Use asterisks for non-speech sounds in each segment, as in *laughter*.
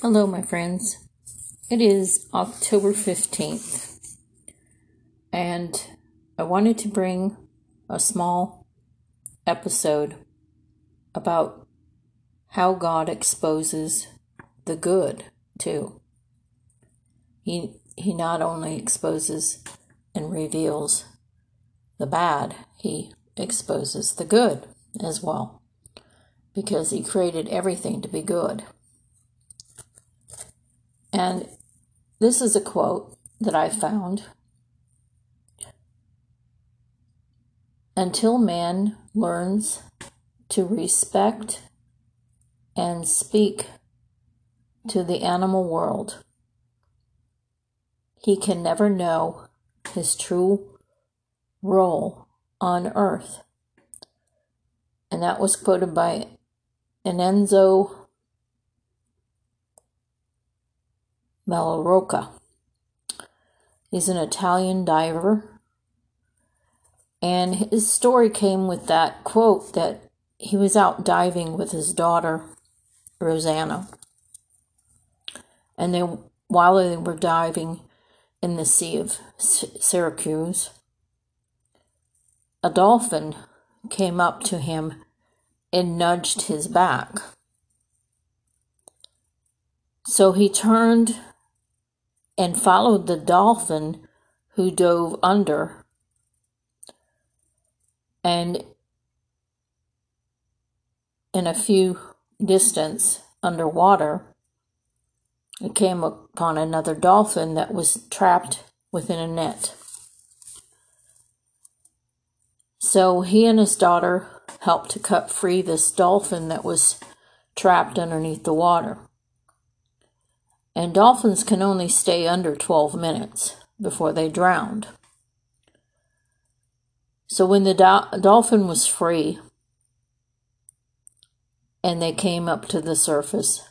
Hello, my friends. It is October 15th, and I wanted to bring a small episode about how God exposes the good, too. He, he not only exposes and reveals the bad, he exposes the good as well, because he created everything to be good. And this is a quote that I found. Until man learns to respect and speak to the animal world, he can never know his true role on earth. And that was quoted by Enzo Malarocca. He's an Italian diver. And his story came with that quote that he was out diving with his daughter, Rosanna. And they, while they were diving in the Sea of Syracuse, a dolphin came up to him and nudged his back. So he turned and followed the dolphin who dove under. And in a few distance underwater, it came upon another dolphin that was trapped within a net. So he and his daughter helped to cut free this dolphin that was trapped underneath the water and dolphins can only stay under 12 minutes before they drowned. So when the do- dolphin was free and they came up to the surface,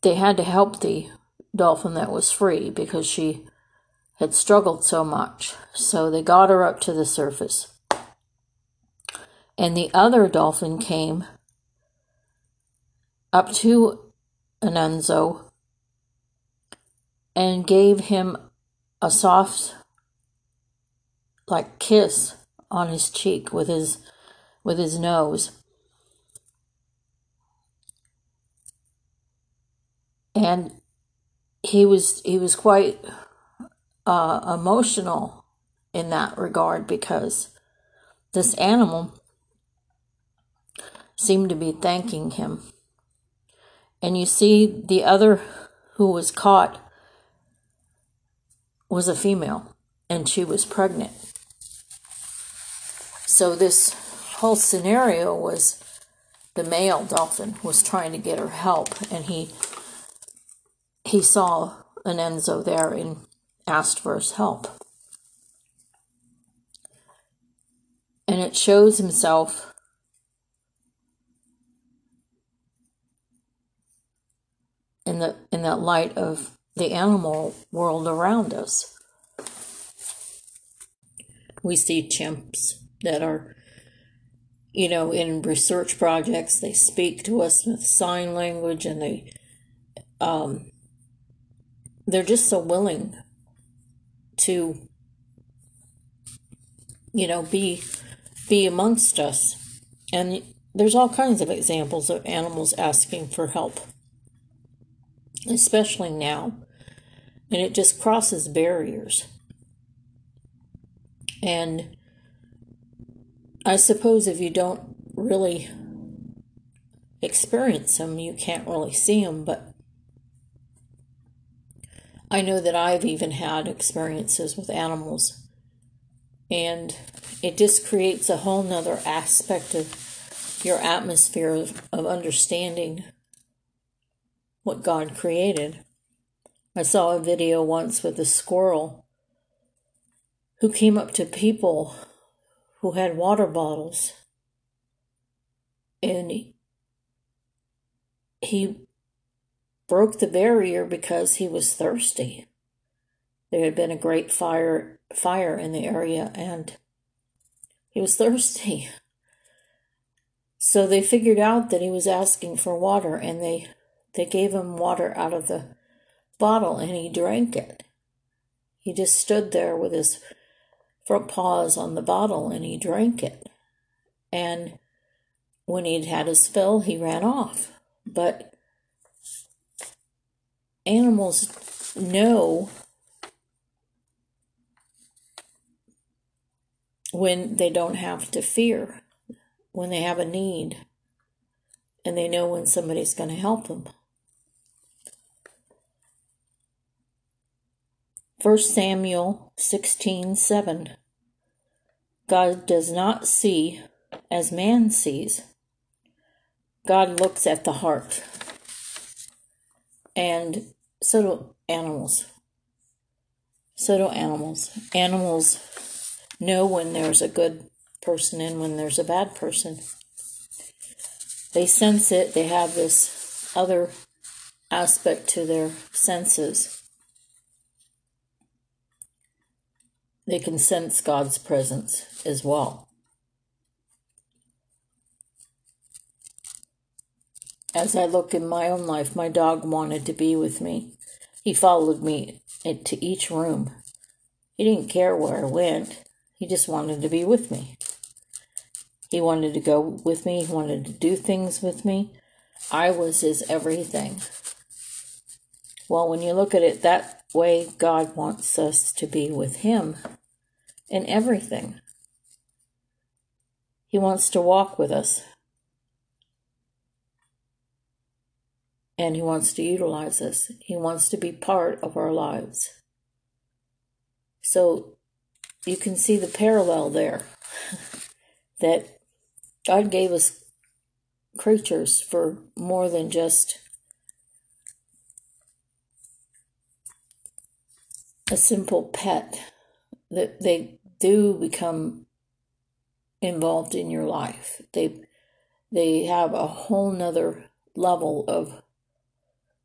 they had to help the dolphin that was free because she had struggled so much. So they got her up to the surface. And the other dolphin came up to Anunzo and gave him a soft like kiss on his cheek with his with his nose. And he was he was quite uh, emotional in that regard because this animal seemed to be thanking him and you see the other who was caught was a female and she was pregnant. So this whole scenario was the male dolphin was trying to get her help and he he saw an Enzo there and asked for his help. And it shows himself in the in that light of the animal world around us. We see chimps that are you know in research projects. They speak to us with sign language and they um they're just so willing to you know be be amongst us. And there's all kinds of examples of animals asking for help especially now. And it just crosses barriers. And I suppose if you don't really experience them, you can't really see them. But I know that I've even had experiences with animals. And it just creates a whole nother aspect of your atmosphere of, of understanding what God created. I saw a video once with a squirrel who came up to people who had water bottles and he, broke the barrier because he was thirsty. There had been a great fire fire in the area and he was *laughs* thirsty. So they figured out that he was asking for water and they they gave him water out of the bottle and he drank it. He just stood there with his front paws on the bottle and he drank it. And when he'd had his fill, he ran off. But animals know when they don't have to fear, when they have a need, and they know when somebody's going to help them. 1 Samuel 16:7 God does not see as man sees. God looks at the heart. And so do animals. So do animals. Animals know when there's a good person and when there's a bad person. They sense it, they have this other aspect to their senses. They can sense God's presence as well. As I look in my own life, my dog wanted to be with me. He followed me into each room. He didn't care where I went. He just wanted to be with me. He wanted to go with me. He wanted to do things with me. I was his everything. Well, when you look at it that way, God wants us to be with Him in everything. He wants to walk with us. And He wants to utilize us. He wants to be part of our lives. So you can see the parallel there *laughs* that God gave us creatures for more than just a simple pet, that they do become involved in your life. They they have a whole nother level of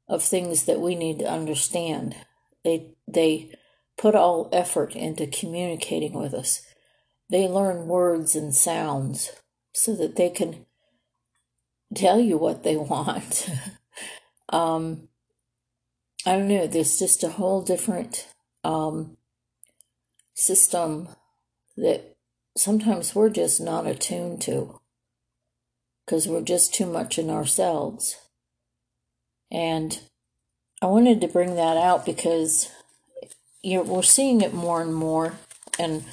of things that we need to understand. They they put all effort into communicating with us. They learn words and sounds so that they can tell you what they *laughs* want. *laughs* um, I don't know, there's just a whole different um, system that sometimes we're just not attuned to because we're just too much in ourselves. And I wanted to bring that out because you know, we're seeing it more and more in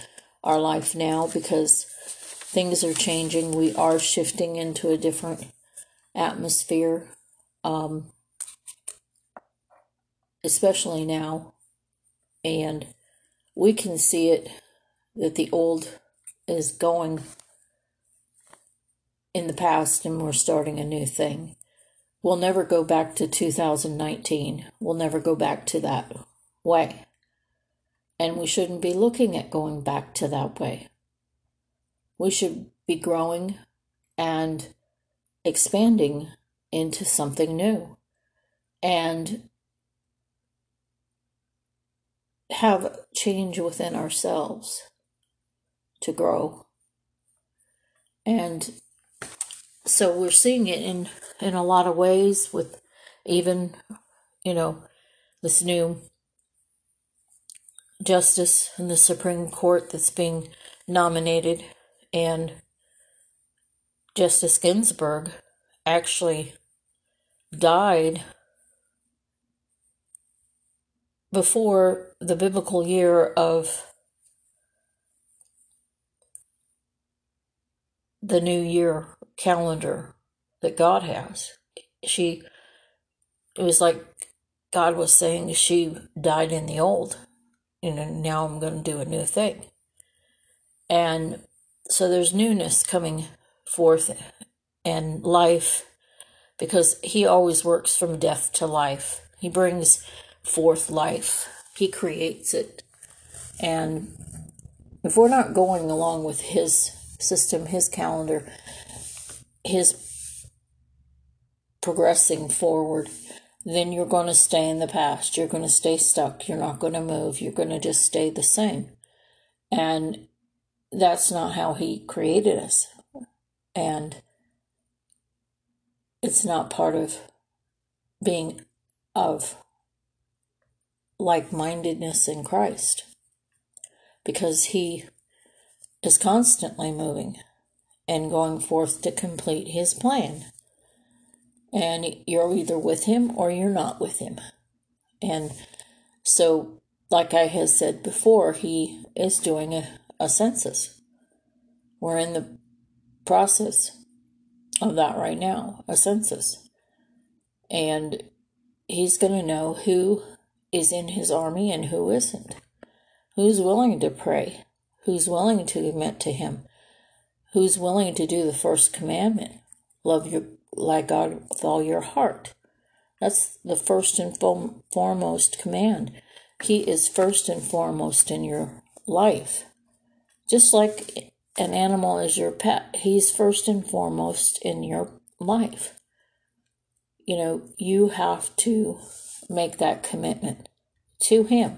our life now because things are changing. We are shifting into a different atmosphere, um, especially now. And we can see it that the old is going in the past and we're starting a new thing. We'll never go back to 2019. We'll never go back to that way. And we shouldn't be looking at going back to that way. We should be growing and expanding into something new and have change within ourselves to grow. And so we're seeing it in in a lot of ways with even you know this new justice in the Supreme Court that's being nominated, and Justice Ginsburg actually died before the biblical year of the new year calendar that God has. She, it was like God was saying she died in the old you know, now I'm going to do a new thing. And so there's newness coming forth and life because he always works from death to life. He brings forth life, he creates it. And if we're not going along with his system, his calendar, his progressing forward, then you're going to stay in the past. You're going to stay stuck. You're not going to move. You're going to just stay the same. And that's not how He created us. And it's not part of being of like mindedness in Christ because He is constantly moving and going forth to complete His plan. And you're either with Him or you're not with Him. And so, like I have said before, He is doing a, a census. We're in the process of that right now, a census. And He's going to know who is in His army and who isn't. Who's willing to pray? Who's willing to commit to Him? Who's willing to do the first commandment? Love your like God with all your heart. That's the first and foremost command. He is first and foremost in your life. Just like an animal is your pet, he's first and foremost in your life. You know, you have to make that commitment to him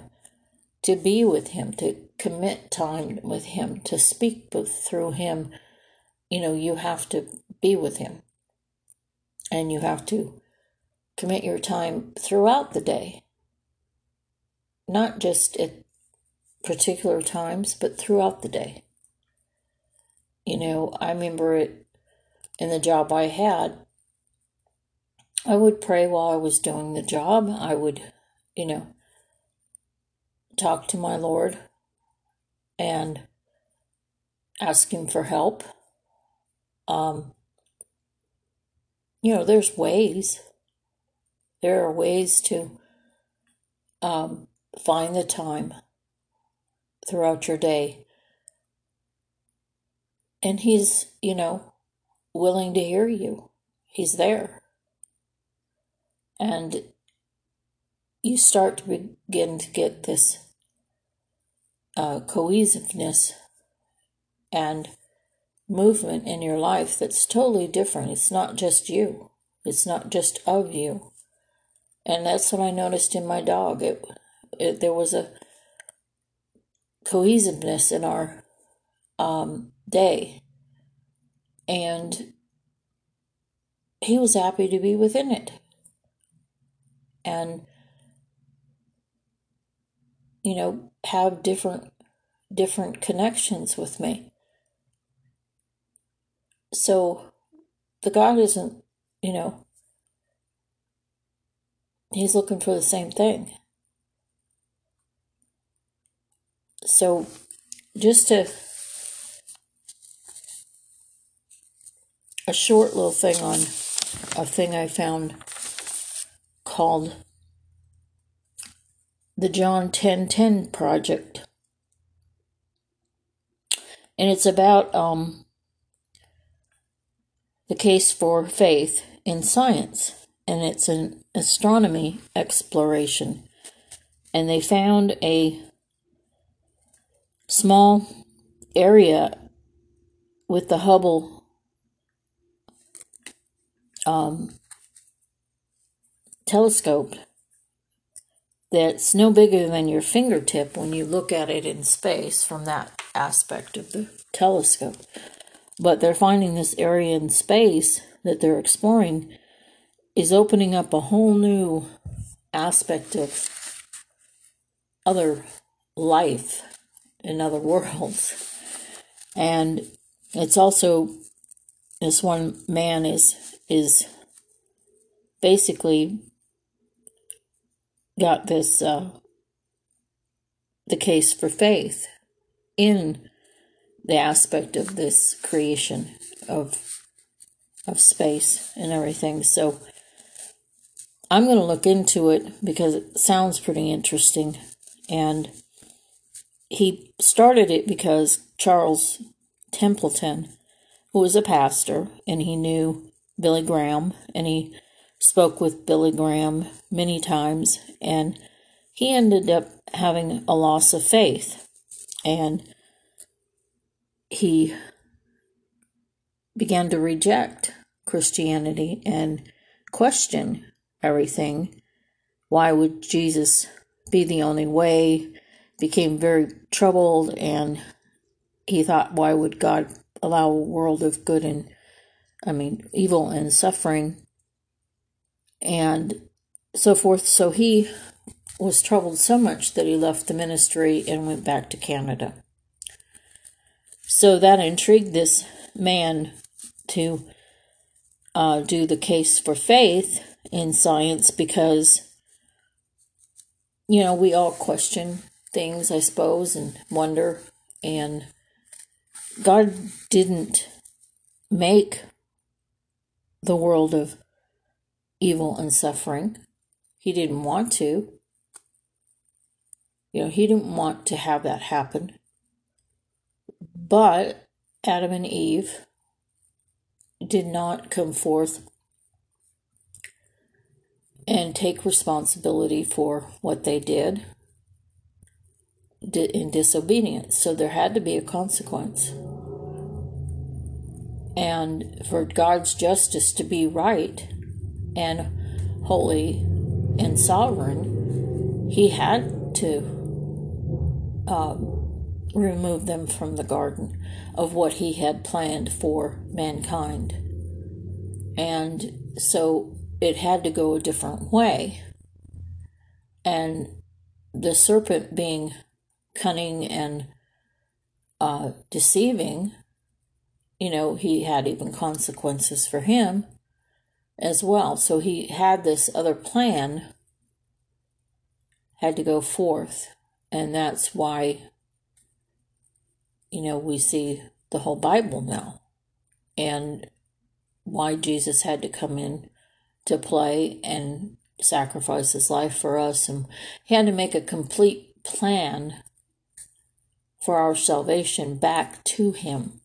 to be with Him, to commit time with Him, to speak through Him. You know, you have to be with Him. And you have to commit your time throughout the day, not just at particular times, but throughout the day. You know, I remember it in the job I had. I would pray while I was doing the job. I would, you know, talk to my Lord and ask Him for help. Um, you know, there's ways. There are ways to um, find the time throughout your day. And He's, you know, willing to hear you. He's there. And you start to begin to get this uh, cohesiveness and movement in your life that's totally different. It's not just you, it's not just of you. And that's what I noticed in my dog. It, it there was a cohesiveness in our um, day, and he was happy to be within it. And you know, have different different connections with me. So the God isn't, you know, he's looking for the same thing. So just a a short little thing on a thing I found called the John 1010 project. And it's about um, the case for faith in science, and it's an astronomy exploration. And they found a small area with the Hubble um, telescope that's no bigger than your fingertip when you look at it in space from that aspect of the telescope. But they're finding this area in space that they're exploring is opening up a whole new aspect of other life in other *laughs* worlds. And it's also this one man is is basically got this uh, the case for faith in the aspect of this creation of of space and everything. So I'm going to look into it because it sounds pretty interesting. And he started it because Charles Templeton, who was a pastor, and he knew Billy Graham, and he spoke with Billy Graham many times, and he ended up having a loss of faith. And he began to reject Christianity and question everything. Why would Jesus be the only way? Became very troubled, and he thought, why would God allow a world of good and, I mean, evil and suffering? And so forth. So he was troubled so much that he left the ministry and went back to Canada. So that intrigued this man to uh, do the case for faith in science because, you know, we all question things, I suppose, and wonder. And God didn't make the world of evil and suffering. He didn't want to. You know, he didn't want to have that happen. But Adam and Eve did not come forth and take responsibility for what they did in disobedience. So there had to be a consequence. And for God's justice to be right and holy and sovereign, He had to uh, remove them from the garden of what He had planned for mankind. And so it had to go a different way. And the serpent being cunning and uh, deceiving, you know, he had even consequences for him as well. So he had this other plan, had to go forth. And that's why, you know, we see the whole Bible now and why Jesus had to come in to play and sacrifice his life for us. And he had to make a complete plan for our salvation back to him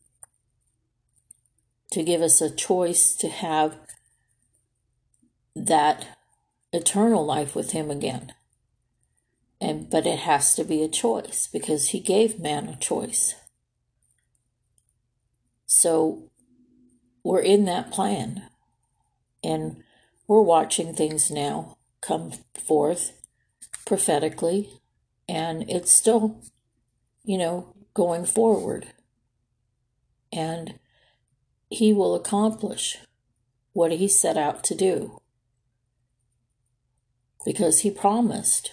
to give us a choice to have that eternal life with him again. And but it has to be a choice because he gave man a choice. So we're in that plan. And we're watching things now come forth prophetically, and it's still, you know, going forward. And he will accomplish what he set out to do because he promised.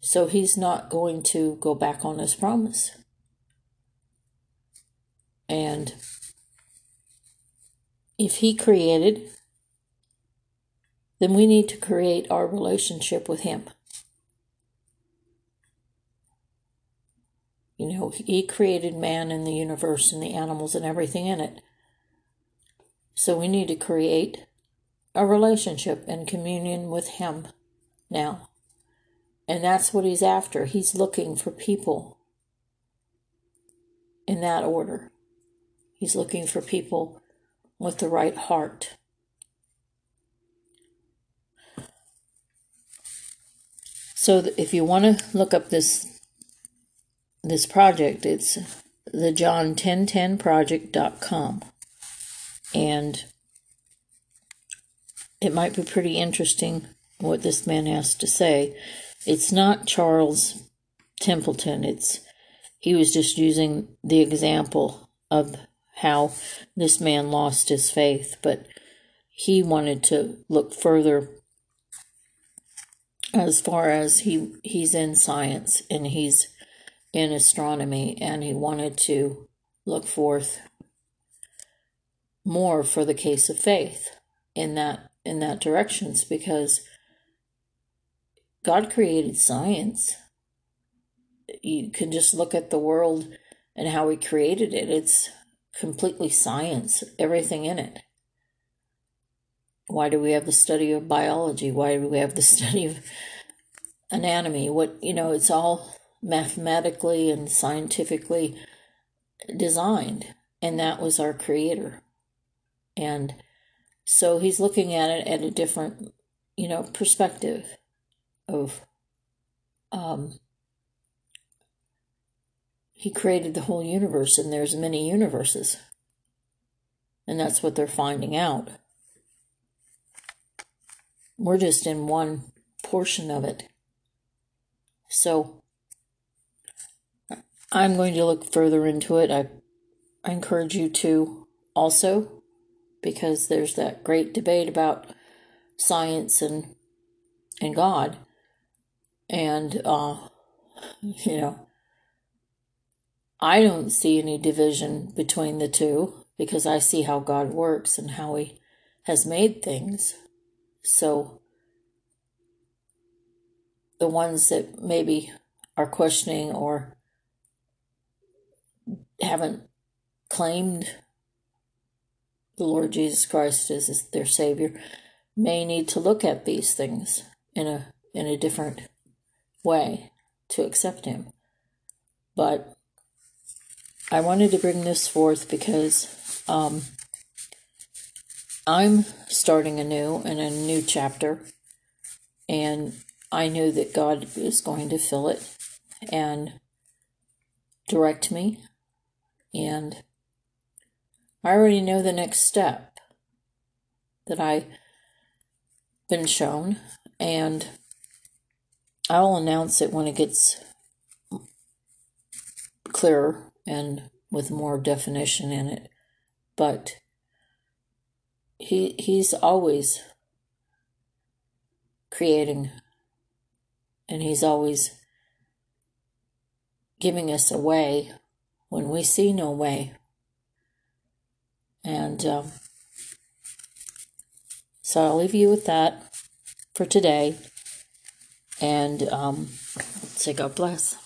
So he's not going to go back on his promise. And if He created, then we need to create our relationship with Him. You know, He created man and the universe and the animals and everything in it. So we need to create a relationship and communion with Him now. And that's what He's after. He's looking for people in that order. He's looking for people with the right heart. So if you want to look up this this project, it's the john1010project.com. And it might be pretty interesting what this man has to say. It's not Charles Templeton. It's he was just using the example of how this man lost his faith, but he wanted to look further as far as he he's in science and he's in astronomy and he wanted to look forth more for the case of faith in that in that directions because God created science. You can just look at the world and how he created it. It's completely science, everything in it. Why do we have the study of biology? Why do we have the *laughs* study of anatomy? What, you know, it's all mathematically and scientifically designed, and that was our creator. And so he's looking at it at a different, you know, perspective of um, he created the whole universe and there's many universes. And that's what they're finding out. We're just in one portion of it. So I'm going to look further into it. I, I encourage you to also because there's that great debate about science and and God. And uh *laughs* you know I don't see any division between the two because I see how God works and how he has made things. So the ones that maybe are questioning or haven't claimed the Lord Jesus Christ as their Savior may need to look at these things in a in a different way to accept Him. But I wanted to bring this forth because um, I'm starting anew in a new chapter, and I know that God is going to fill it and direct me, and I already know the next step that I've been shown, and I'll announce it when it gets clearer and with more definition in it. But he he's always creating and he's always giving us a way when we see no way and um, so I'll leave you with that for today. And um, say God bless.